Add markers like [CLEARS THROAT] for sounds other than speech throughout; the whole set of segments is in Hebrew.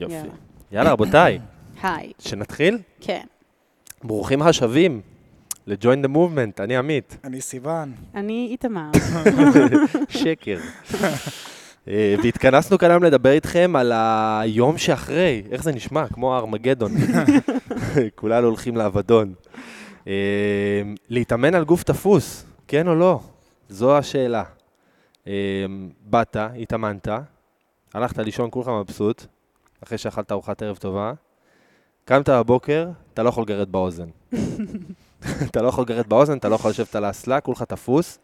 יופי. יאללה. רבותיי, היי, שנתחיל? כן. ברוכים השבים ל-Join the Movement, אני עמית. אני סיוון. אני איתמר. [LAUGHS] שקר. אה, והתכנסנו כאן היום לדבר איתכם על היום שאחרי, איך זה נשמע? כמו ארמגדון. [LAUGHS] כולנו הולכים לאבדון. אה, להתאמן על גוף תפוס, כן או לא? זו השאלה. אה, באת, התאמנת, הלכת לישון כולך מבסוט, אחרי שאכלת ארוחת ערב טובה, קמת בבוקר, אתה לא יכול לגרד באוזן. [LAUGHS] אתה לא יכול לגרד באוזן, אתה לא יכול לשבת על האסלה, כולך תפוס.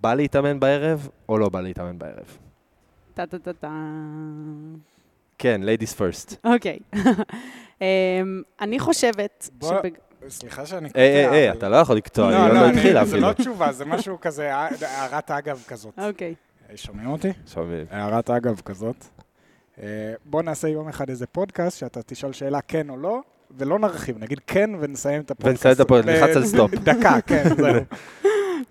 בא להתאמן בערב או לא בא להתאמן בערב? טה-טה-טה-טה. כן, ladies first. אוקיי. [LAUGHS] אמ, אני חושבת. סליחה שאני קוטע. היי, היי, היי, אתה לא יכול לקטוע, לא, היא עוד לא, לא אני- התחילה זה אפילו. לא תשובה, זה משהו כזה, הע- הערת אגב כזאת. אוקיי. שומעים אותי? שומעים. הערת אגב כזאת. אה, בוא נעשה יום אחד איזה פודקאסט, שאתה תשאל שאלה כן או לא, ולא נרחיב, נגיד כן ונסיים את הפודקאסט. ונסיים את הפודקאסט, ב- נלחץ על stop. [LAUGHS] דקה, כן, זהו. [LAUGHS] יאללה,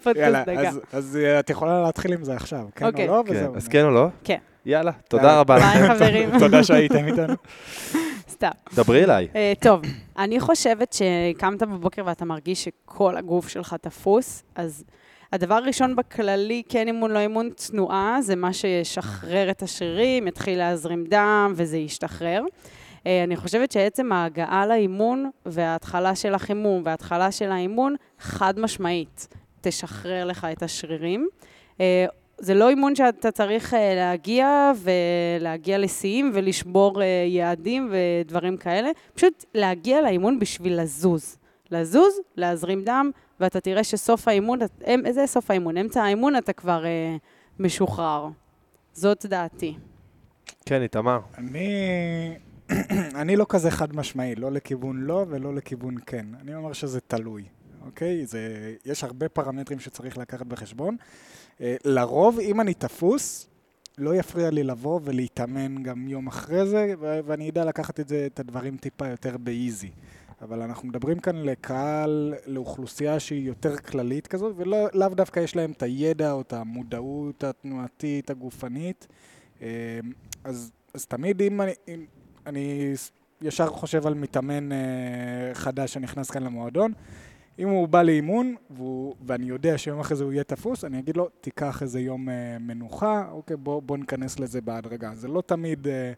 פודקאסט דקה. אז- אז אה, את יכולה להתחיל עם זה עכשיו, כן אוקיי. או לא, כן, וזהו. אז כן או לא? כן. יאללה, תודה. רבה לך. ביי חברים. [LAUGHS] תודה שהייתם איתנו. סתם. דברי אליי. אה, טוב, אני חושבת שקמת בבוקר ואתה מרגיש שכל הגוף שלך תפוס, אז הדבר הראשון בכללי, כן אימון, לא אימון, תנועה, זה מה שישחרר את השרירים, יתחיל להזרים דם וזה ישתחרר. אה, אני חושבת שעצם ההגעה לאימון וההתחלה של החימום וההתחלה של האימון, חד משמעית, תשחרר לך את השרירים. אה, זה לא אימון שאתה צריך אה, להגיע ולהגיע לשיאים ולשבור יעדים ודברים כאלה, פשוט להגיע לאימון בשביל לזוז. לזוז, להזרים דם, ואתה תראה שסוף האימון, אמ- איזה סוף האימון? אמצע האימון אתה כבר אה, משוחרר. זאת דעתי. כן, איתמר. אני, [CLEARS THROAT] אני לא כזה חד משמעי, לא לכיוון לא ולא לכיוון כן. אני אומר שזה תלוי, אוקיי? זה, יש הרבה פרמטרים שצריך לקחת בחשבון. אה, לרוב, אם אני תפוס, לא יפריע לי לבוא ולהתאמן גם יום אחרי זה, ו- ואני אדע לקחת את זה, את הדברים טיפה יותר באיזי. אבל אנחנו מדברים כאן לקהל, לאוכלוסייה שהיא יותר כללית כזאת, ולאו לאו דווקא יש להם את הידע או את המודעות התנועתית, הגופנית. אה, אז, אז תמיד אם אני, אם אני ישר חושב על מתאמן אה, חדש שנכנס כאן למועדון, אם הוא בא לאימון והוא, ואני יודע שיום אחרי זה הוא יהיה תפוס, אני אגיד לו, תיקח איזה יום אה, מנוחה, אוקיי, בוא, בוא ניכנס לזה בהדרגה. זה לא תמיד, אה,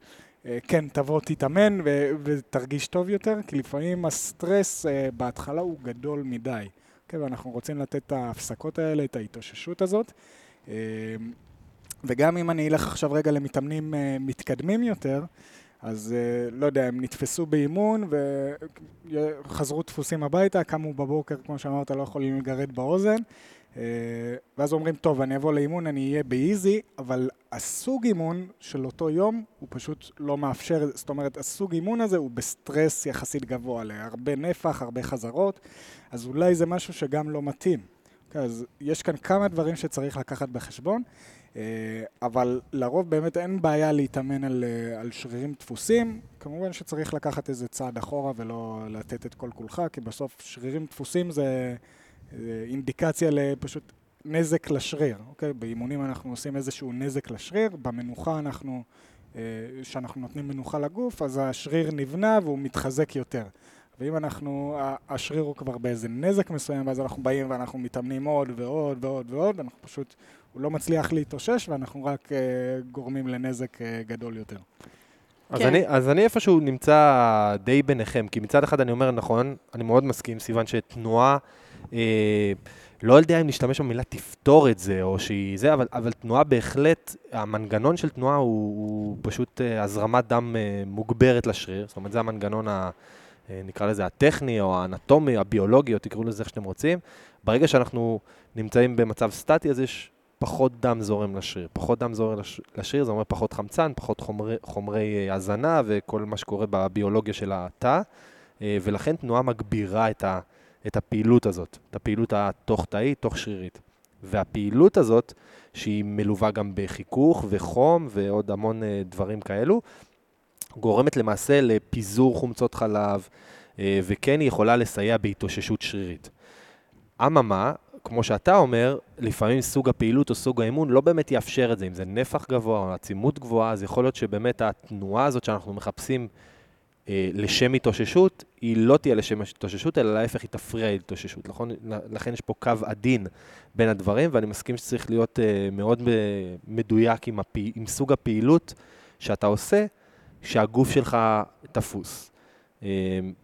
כן, תבוא, תתאמן ו- ותרגיש טוב יותר, כי לפעמים הסטרס אה, בהתחלה הוא גדול מדי. אוקיי, ואנחנו רוצים לתת את ההפסקות האלה, את ההתאוששות הזאת. אה, וגם אם אני אלך עכשיו רגע למתאמנים אה, מתקדמים יותר, אז אה, לא יודע, הם נתפסו באימון וחזרו דפוסים הביתה, קמו בבוקר, כמו שאמרת, לא יכולים לגרד באוזן. אה, ואז אומרים, טוב, אני אבוא לאימון, אני אהיה באיזי, אבל הסוג אימון של אותו יום הוא פשוט לא מאפשר, זאת אומרת, הסוג אימון הזה הוא בסטרס יחסית גבוה, להרבה נפח, הרבה חזרות, אז אולי זה משהו שגם לא מתאים. אוקיי, אז יש כאן כמה דברים שצריך לקחת בחשבון. אה, אבל לרוב באמת אין בעיה להתאמן על, אה, על שרירים דפוסים. כמובן שצריך לקחת איזה צעד אחורה ולא לתת את כל כולך, כי בסוף שרירים דפוסים זה אה, אינדיקציה לפשוט נזק לשריר. אוקיי? באימונים אנחנו עושים איזשהו נזק לשריר, במנוחה אנחנו, אה, שאנחנו נותנים מנוחה לגוף, אז השריר נבנה והוא מתחזק יותר. ואם אנחנו, השריר הוא כבר באיזה נזק מסוים, ואז אנחנו באים ואנחנו מתאמנים עוד ועוד ועוד ועוד, אנחנו פשוט, הוא לא מצליח להתאושש, ואנחנו רק אה, גורמים לנזק אה, גדול יותר. אז כן. אני, אז אני איפשהו נמצא די ביניכם, כי מצד אחד אני אומר, נכון, אני מאוד מסכים, סיוון, שתנועה, אה, לא יודע אם נשתמש במילה תפתור את זה, או שהיא זה, אבל, אבל תנועה בהחלט, המנגנון של תנועה הוא, הוא פשוט אה, הזרמת דם אה, מוגברת לשריר, זאת אומרת, זה המנגנון, ה, אה, נקרא לזה הטכני, או האנטומי, הביולוגי, או תקראו לזה איך שאתם רוצים. ברגע שאנחנו נמצאים במצב סטטי, אז יש פחות דם זורם לשריר. פחות דם זורם לש- לשריר, זה אומר פחות חמצן, פחות חומרי, חומרי הזנה וכל מה שקורה בביולוגיה של התא, ולכן תנועה מגבירה את, ה, את הפעילות הזאת, את הפעילות התוך-תאית, תוך-שרירית. והפעילות הזאת, שהיא מלווה גם בחיכוך וחום ועוד המון אה, דברים כאלו, גורמת למעשה לפיזור חומצות חלב, אה, וכן היא יכולה לסייע בהתאוששות שרירית. אממה, כמו שאתה אומר, לפעמים סוג הפעילות או סוג האימון לא באמת יאפשר את זה. אם זה נפח גבוה או עצימות גבוהה, אז יכול להיות שבאמת התנועה הזאת שאנחנו מחפשים לשם התאוששות, היא לא תהיה לשם התאוששות, אלא להפך, היא תפריע להתאוששות. לכן, לכן יש פה קו עדין בין הדברים, ואני מסכים שצריך להיות אה, מאוד מדויק עם, הפי, עם סוג הפעילות שאתה עושה, שהגוף שלך תפוס. אה,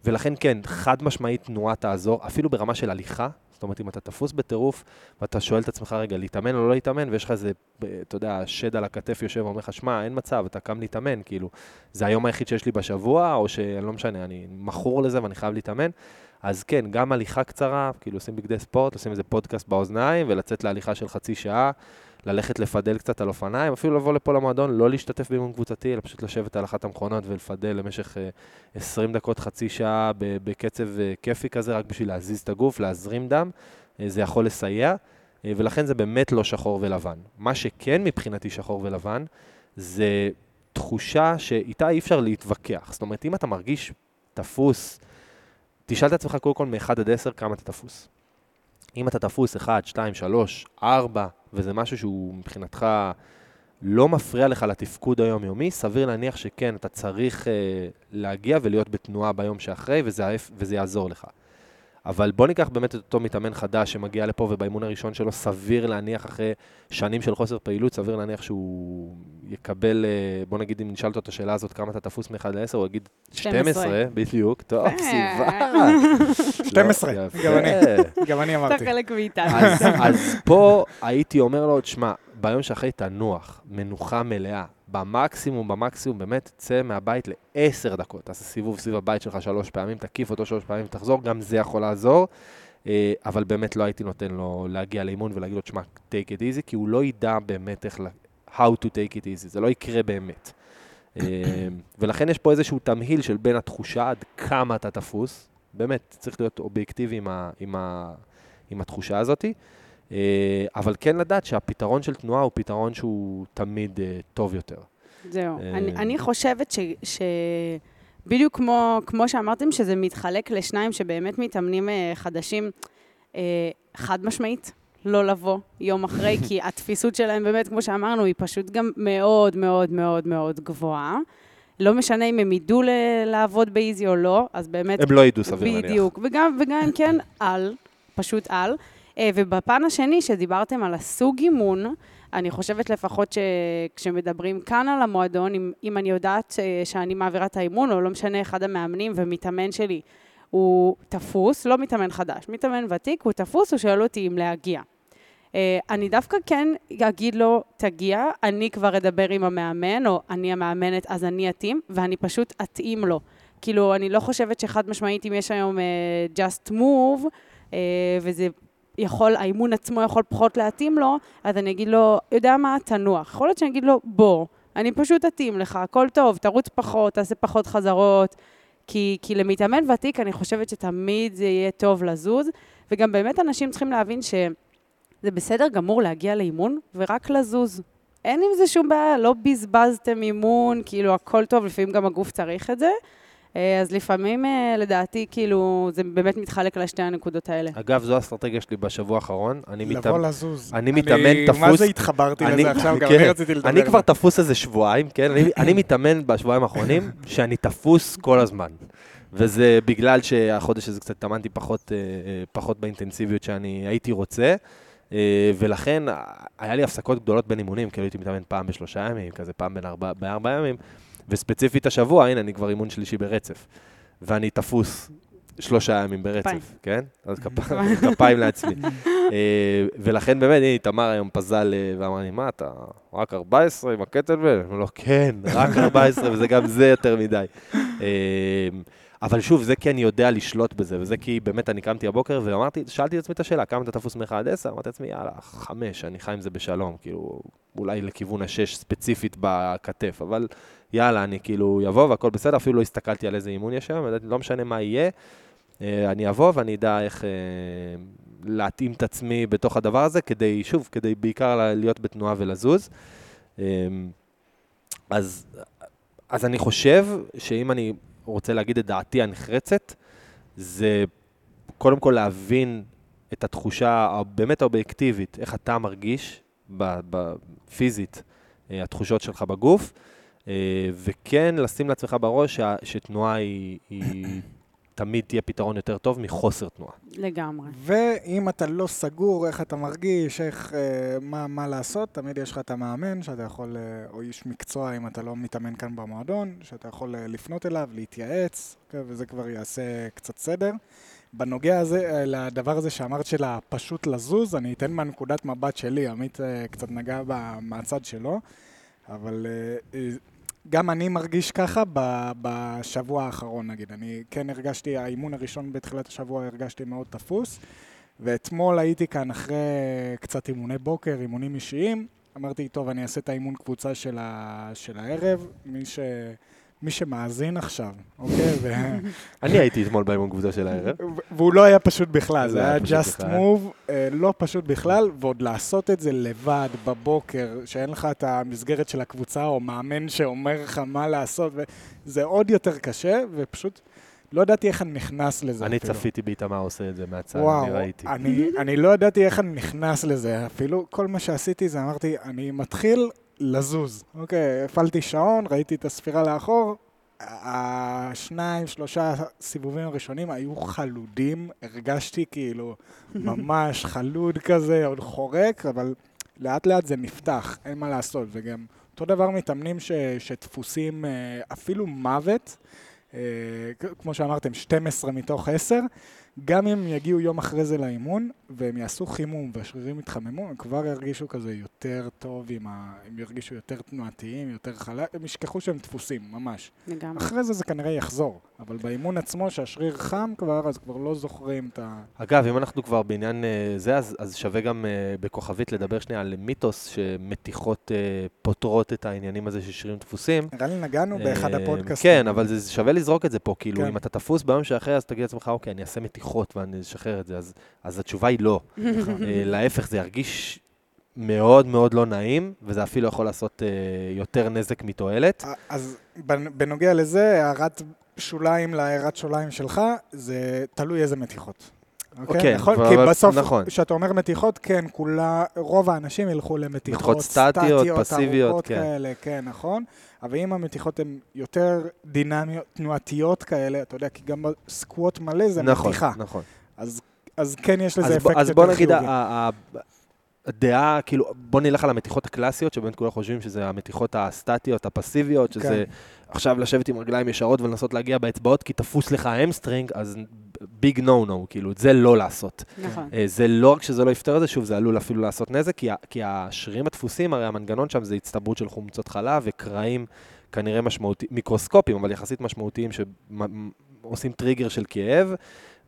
ולכן כן, חד משמעית תנועה תעזור, אפילו ברמה של הליכה, זאת אומרת, אם אתה תפוס בטירוף, ואתה שואל את עצמך, רגע, להתאמן או לא להתאמן, ויש לך איזה, אתה יודע, שד על הכתף יושב ואומר לך, שמע, אין מצב, אתה קם להתאמן, כאילו, זה היום היחיד שיש לי בשבוע, או שאני לא משנה, אני מכור לזה ואני חייב להתאמן. אז כן, גם הליכה קצרה, כאילו עושים בגדי ספורט, עושים איזה פודקאסט באוזניים, ולצאת להליכה של חצי שעה, ללכת לפדל קצת על אופניים, אפילו לבוא לפה למועדון, לא להשתתף באימון קבוצתי, אלא פשוט לשבת על אחת המכונות ולפדל למשך 20 אה, דקות, חצי שעה, בקצב אה, כיפי כזה, רק בשביל להזיז את הגוף, להזרים דם, אה, זה יכול לסייע, ולכן זה באמת לא שחור ולבן. מה שכן מבחינתי שחור ולבן, זה תחושה שאיתה אי אפשר להתווכח. זאת אומרת, אם אתה מרגיש תפוס, תשאל את עצמך קודם כל מ-1 עד 10 כמה אתה תפוס. אם אתה תפוס 1, 2, 3, 4, וזה משהו שהוא מבחינתך לא מפריע לך לתפקוד היומיומי, סביר להניח שכן, אתה צריך uh, להגיע ולהיות בתנועה ביום שאחרי, וזה, וזה יעזור לך. אבל בוא ניקח באמת את אותו מתאמן חדש שמגיע לפה ובאימון הראשון שלו סביר להניח אחרי שנים של חוסר פעילות, סביר להניח שהוא יקבל, אה, בוא נגיד אם נשאל אותו את השאלה הזאת, כמה אתה תפוס מ-1 ל-10, הוא יגיד 12, בדיוק, טוב, סיוון. 12, [LAUGHS] גם אני, גם אני אמרתי. אתה חלק מאיתנו. אז פה הייתי אומר לו, תשמע, ביום שאחרי תנוח, מנוחה מלאה, במקסימום, במקסימום, באמת, צא מהבית לעשר דקות. תעשה סיבוב סביב הבית שלך שלוש פעמים, תקיף אותו שלוש פעמים, תחזור, גם זה יכול לעזור. אה, אבל באמת לא הייתי נותן לו להגיע לאימון ולהגיד לו, תשמע, take it easy, כי הוא לא ידע באמת איך, how to take it easy, זה לא יקרה באמת. אה, ולכן יש פה איזשהו תמהיל של בין התחושה עד כמה אתה תפוס, באמת, צריך להיות אובייקטיבי עם, ה, עם, ה, עם התחושה הזאתי. אה, אבל כן לדעת שהפתרון של תנועה הוא פתרון שהוא תמיד אה, טוב יותר. זהו. אה, אני, אני חושבת ש... ש... בדיוק כמו, כמו שאמרתם, שזה מתחלק לשניים שבאמת מתאמנים חדשים, חד משמעית, לא לבוא יום אחרי, [LAUGHS] כי התפיסות שלהם באמת, כמו שאמרנו, היא פשוט גם מאוד מאוד מאוד מאוד גבוהה. לא משנה אם הם ידעו לעבוד באיזי או לא, אז באמת... הם לא ידעו, סביר להניח. בדיוק, וגם, וגם אם כן, [LAUGHS] על, פשוט על. אה, ובפן השני, שדיברתם על הסוג אימון, אני חושבת לפחות שכשמדברים כאן על המועדון, אם, אם אני יודעת אה, שאני מעבירה את האימון, או לא משנה, אחד המאמנים ומתאמן שלי הוא תפוס, לא מתאמן חדש, מתאמן ותיק, הוא תפוס, הוא שואל אותי אם להגיע. Uh, אני דווקא כן אגיד לו, תגיע, אני כבר אדבר עם המאמן, או אני המאמנת, אז אני אתאים, ואני פשוט אתאים לו. כאילו, אני לא חושבת שחד משמעית, אם יש היום uh, just move, uh, וזה יכול, האימון עצמו יכול פחות להתאים לו, אז אני אגיד לו, יודע מה, תנוח. יכול להיות שאני אגיד לו, בוא, אני פשוט אתאים לך, הכל טוב, תרוץ פחות, תעשה פחות חזרות. כי, כי למתאמן ותיק, אני חושבת שתמיד זה יהיה טוב לזוז, וגם באמת אנשים צריכים להבין שזה בסדר גמור להגיע לאימון ורק לזוז. אין עם זה שום בעיה, לא בזבזתם אימון, כאילו הכל טוב, לפעמים גם הגוף צריך את זה. אה, אז לפעמים, אה, לדעתי, כאילו, זה באמת מתחלק על שתי הנקודות האלה. אגב, זו האסטרטגיה שלי בשבוע האחרון. אני לבוא מתאמ... לזוז. אני מתאמן תפוס... מה זה התחברתי אני, לזה עכשיו? גם כן, אני רציתי לדבר. אני כבר תפוס איזה שבועיים, כן? אני, [COUGHS] אני מתאמן בשבועיים האחרונים, שאני תפוס כל הזמן. וזה בגלל שהחודש הזה קצת התאמנתי פחות, אה, פחות באינטנסיביות שאני הייתי רוצה. ולכן היה לי הפסקות גדולות בין אימונים, כאילו הייתי מתאמן פעם בשלושה ימים, כזה פעם בין ארבע, בארבע ימים. וספציפית השבוע, הנה, אני כבר אימון שלישי ברצף. ואני תפוס שלושה ימים ברצף, כן? אז [LAUGHS] כפיים לעצמי. אה, ולכן באמת, הנה, תמר היום פזל אה, ואמר לי, מה, אתה רק 14 עם הקטלבל? אמרנו לו, כן, רק 14, וזה גם זה יותר מדי. אה, אבל שוב, זה כי אני יודע לשלוט בזה, וזה כי באמת אני קמתי הבוקר ואמרתי, שאלתי את עצמי את השאלה, כמה אתה תפוס מ-1 עד 10? אמרתי לעצמי, יאללה, 5, אני חי עם זה בשלום, כאילו, אולי לכיוון ה-6 ספציפית בכתף, אבל יאללה, אני כאילו אבוא והכל בסדר, אפילו לא הסתכלתי על איזה אימון יש היום, לא משנה מה יהיה, אה, אני אבוא ואני אדע איך אה, להתאים את עצמי בתוך הדבר הזה, כדי, שוב, כדי בעיקר להיות בתנועה ולזוז. אה, אז, אז אני חושב שאם אני רוצה להגיד את דעתי הנחרצת, זה קודם כל להבין את התחושה הבאמת האובייקטיבית, איך אתה מרגיש פיזית, אה, התחושות שלך בגוף, אה, וכן לשים לעצמך בראש שתנועה היא, היא [COUGHS] תמיד תהיה פתרון יותר טוב מחוסר תנועה. לגמרי. ואם אתה לא סגור איך אתה מרגיש, איך, אה, מה, מה לעשות, תמיד יש לך את המאמן שאתה יכול, אה, או איש מקצוע אם אתה לא מתאמן כאן במועדון, שאתה יכול אה, לפנות אליו, להתייעץ, אוקיי, וזה כבר יעשה קצת סדר. בנוגע הזה, אה, לדבר הזה שאמרת של הפשוט לזוז, אני אתן מהנקודת מבט שלי, עמית אה, קצת נגע ב- מהצד שלו, אבל אה, גם אני מרגיש ככה בשבוע האחרון, נגיד. אני כן הרגשתי, האימון הראשון בתחילת השבוע הרגשתי מאוד תפוס, ואתמול הייתי כאן אחרי קצת אימוני בוקר, אימונים אישיים. אמרתי, טוב, אני אעשה את האימון קבוצה של, ה... של הערב. מי, ש... מי שמאזין עכשיו, אוקיי? ו... [LAUGHS] אני הייתי אתמול באימון קבוצה של הערב. והוא לא היה פשוט בכלל, זה זה היה just move, אה, לא פשוט בכלל, ועוד לעשות את זה לבד, בבוקר, שאין לך את המסגרת של הקבוצה, או מאמן שאומר לך מה לעשות, וזה עוד יותר קשה, ופשוט לא ידעתי איך אני נכנס לזה אני אפילו. צפיתי באיתמר עושה את זה מהצד, וואו, אני ראיתי. אני, אני לא ידעתי איך אני נכנס לזה, אפילו כל מה שעשיתי זה אמרתי, אני מתחיל לזוז. אוקיי, הפעלתי שעון, ראיתי את הספירה לאחור, השניים, שלושה סיבובים הראשונים היו חלודים, הרגשתי כאילו [LAUGHS] ממש חלוד כזה, עוד חורק, אבל לאט לאט זה נפתח, אין מה לעשות, וגם אותו דבר מתאמנים ש, שדפוסים אה, אפילו מוות, אה, כמו שאמרתם, 12 מתוך 10, גם אם יגיעו יום אחרי זה לאימון, והם יעשו חימום והשרירים יתחממו, הם כבר ירגישו כזה יותר טוב, עם ה... הם ירגישו יותר תנועתיים, יותר חלק, הם ישכחו שהם דפוסים, ממש. לגמרי. אחרי זה זה כנראה יחזור, אבל באימון עצמו, שהשריר חם כבר, אז כבר לא זוכרים את ה... אגב, אם אנחנו כבר בעניין אה, זה, אז, אז שווה גם אה, בכוכבית לדבר שנייה על מיתוס שמתיחות אה, פותרות את העניינים הזה של שרירים דפוסים. נראה לי נגענו באחד הפודקאסטים. כן, אבל זה שווה לזרוק את זה פה. כאילו, כן. אם אתה תפוס ביום שאחרי, אז תגיד לעצמך, אוקיי, אני אעשה מתיחות ואני אשחרר את זה. אז, אז התשובה היא לא. [LAUGHS] להפך, זה ירגיש מאוד מאוד לא נעים, וזה אפילו יכול לעשות אה, יותר נזק מתועלת. אז בנ- בנוגע לזה, הערת שוליים להערת שוליים שלך, זה תלוי איזה מתיחות. אוקיי, נכון? אבל- כי אבל- בסוף, נכון. כשאתה אומר מתיחות, כן, כולה, רוב האנשים ילכו למתיחות מתיחות סטטיות, פסיביות, ארוכות כן. כאלה, כן, נכון. אבל אם המתיחות הן יותר דינמיות, תנועתיות כאלה, אתה יודע, כי גם בסקווט מלא זה נכון, מתיחה. נכון. אז, אז כן יש לזה אז, אפקט בוא, יותר אז בוא נגיד, חיובי. הדעה, כאילו, בוא נלך על המתיחות הקלאסיות, שבאמת כולם חושבים שזה המתיחות הסטטיות, הפסיביות, שזה כן. עכשיו לשבת עם רגליים ישרות ולנסות להגיע באצבעות, כי תפוס לך ה hamstring, אז big no no, כאילו, את זה לא לעשות. נכון. אה, זה לא רק שזה לא יפתר את זה, שוב, זה עלול אפילו לעשות נזק, כי, כי השרירים התפוסים, הרי המנגנון שם זה הצטברות של חומצות חלב וקרעים כנראה משמעותיים, מיקרוסקופיים, אבל יחסית משמעותיים, שעושים טריגר של כאב,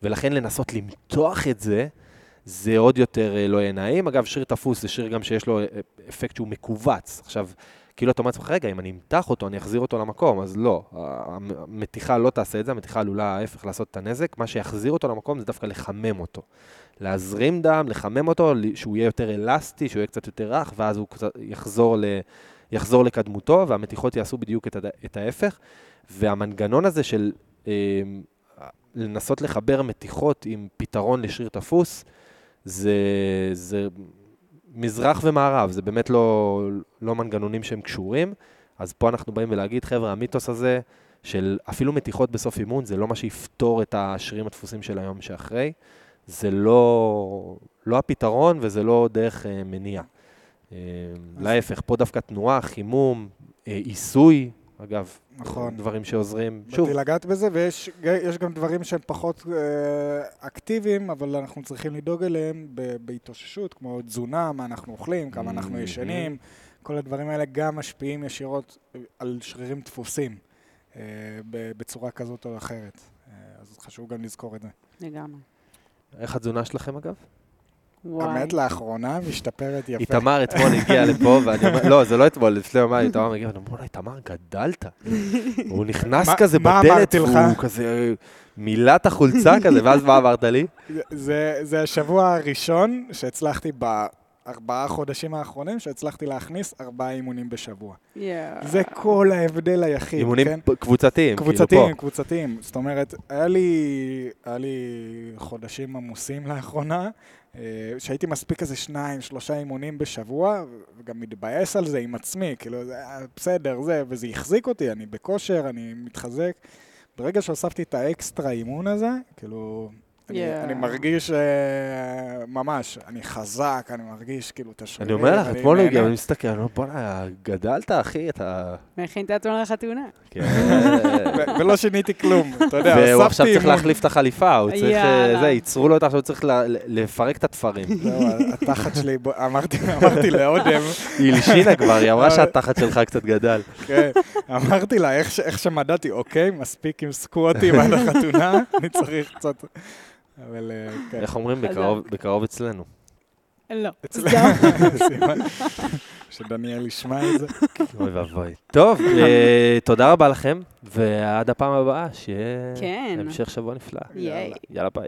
ולכן לנסות למתוח את זה, זה עוד יותר אה, לא יהיה נעים. אגב, שריר תפוס זה שריר גם שיש לו אה, אפקט שהוא מכווץ. עכשיו, כאילו אתה אומר לעצמך, רגע, אם אני אמתח אותו, אני אחזיר אותו למקום, אז לא. המ- המתיחה לא תעשה את זה, המתיחה עלולה ההפך לעשות את הנזק. מה שיחזיר אותו למקום זה דווקא לחמם אותו. להזרים דם, לחמם אותו, שהוא יהיה יותר אלסטי, שהוא יהיה קצת יותר רך, ואז הוא יחזור, ל, יחזור לקדמותו, והמתיחות יעשו בדיוק את, הד- את ההפך. והמנגנון הזה של אה, לנסות לחבר מתיחות עם פתרון לשריר תפוס, זה, זה מזרח ומערב, זה באמת לא, לא מנגנונים שהם קשורים. אז פה אנחנו באים ולהגיד, חבר'ה, המיתוס הזה של אפילו מתיחות בסוף אימון, זה לא מה שיפתור את השרירים הדפוסים של היום שאחרי. זה לא, לא הפתרון וזה לא דרך אה, מניעה. אה, להפך, פה דווקא תנועה, חימום, אה, עיסוי, אגב, נכון. דברים שעוזרים. שוב, באתי לגעת בזה, ויש יש גם דברים שהם פחות אה, אקטיביים, אבל אנחנו צריכים לדאוג אליהם ב- בהתאוששות, כמו תזונה, מה אנחנו אוכלים, כמה אנחנו. ישנים. כל הדברים האלה גם משפיעים ישירות אה, על שרירים דפוסים אה, בצורה כזאת או אחרת. אה, אז חשוב גם לזכור את זה. לגמרי. איך התזונה שלכם אגב? וואי. האמת, לאחרונה משתפרת יפה. איתמר אתמול הגיע [LAUGHS] לפה, ואני אומר, לא, זה לא אתמול, לפני יומיים, איתמר מגיע, ואני אומר, וואלה, איתמר, גדלת. [LAUGHS] הוא נכנס כזה בדלת? והוא כזה מילא את החולצה כזה, ואז מה אמרת לי? זה, זה השבוע הראשון שהצלחתי ב... הארבעה חודשים האחרונים שהצלחתי להכניס ארבעה אימונים בשבוע. יואו. זה כל ההבדל היחיד, אימונים כן? פ- קבוצתיים, כאילו קבוצתיים, פה. קבוצתיים. זאת אומרת, היה לי, היה לי חודשים עמוסים לאחרונה, אה, שהייתי מספיק איזה שניים, שלושה אימונים בשבוע, וגם מתבאס על זה עם עצמי, כאילו, זה היה בסדר, זה, וזה החזיק אותי, אני בכושר, אני מתחזק. ברגע שהוספתי את האקסטרה אימון הזה, כאילו, אני, Yeah. אני מרגיש אה, ממש, אני חזק, אני מרגיש כאילו את אני השרירים. אומר לך, אני אתמול הוא. הגיע, אני מסתכל, אני אומר, בואנה, גדלת, אחי, אתה... מכין את עצמו לחתונה. כן. ולא שיניתי כלום, אתה יודע, והוא הוספתי עכשיו צריך. להחליף את החליפה, הוא צריך, אה. זה, ייצרו לו אותה, עכשיו הוא צריך לפרק את התפרים. זהו, התחת שלי, אמרתי, אמרתי לאודם, היא הלשינה כבר, היא אמרה שהתחת שלך קצת גדל. כן, אמרתי לה, איך שמדדתי, אוקיי, מספיק עם סקווטים עד החתונה, אני צריך קצת... אבל אה, כן. איך אומרים? בקרוב- בקרוב אצלנו. לא. אצל- [LAUGHS] סימן שדניאל ישמע את זה. [LAUGHS] אוי ואבוי. טוב, אה, תודה רבה לכם, ועד הפעם הבאה, שיהיה כן. המשך שבוע נפלא. יאללה ביי.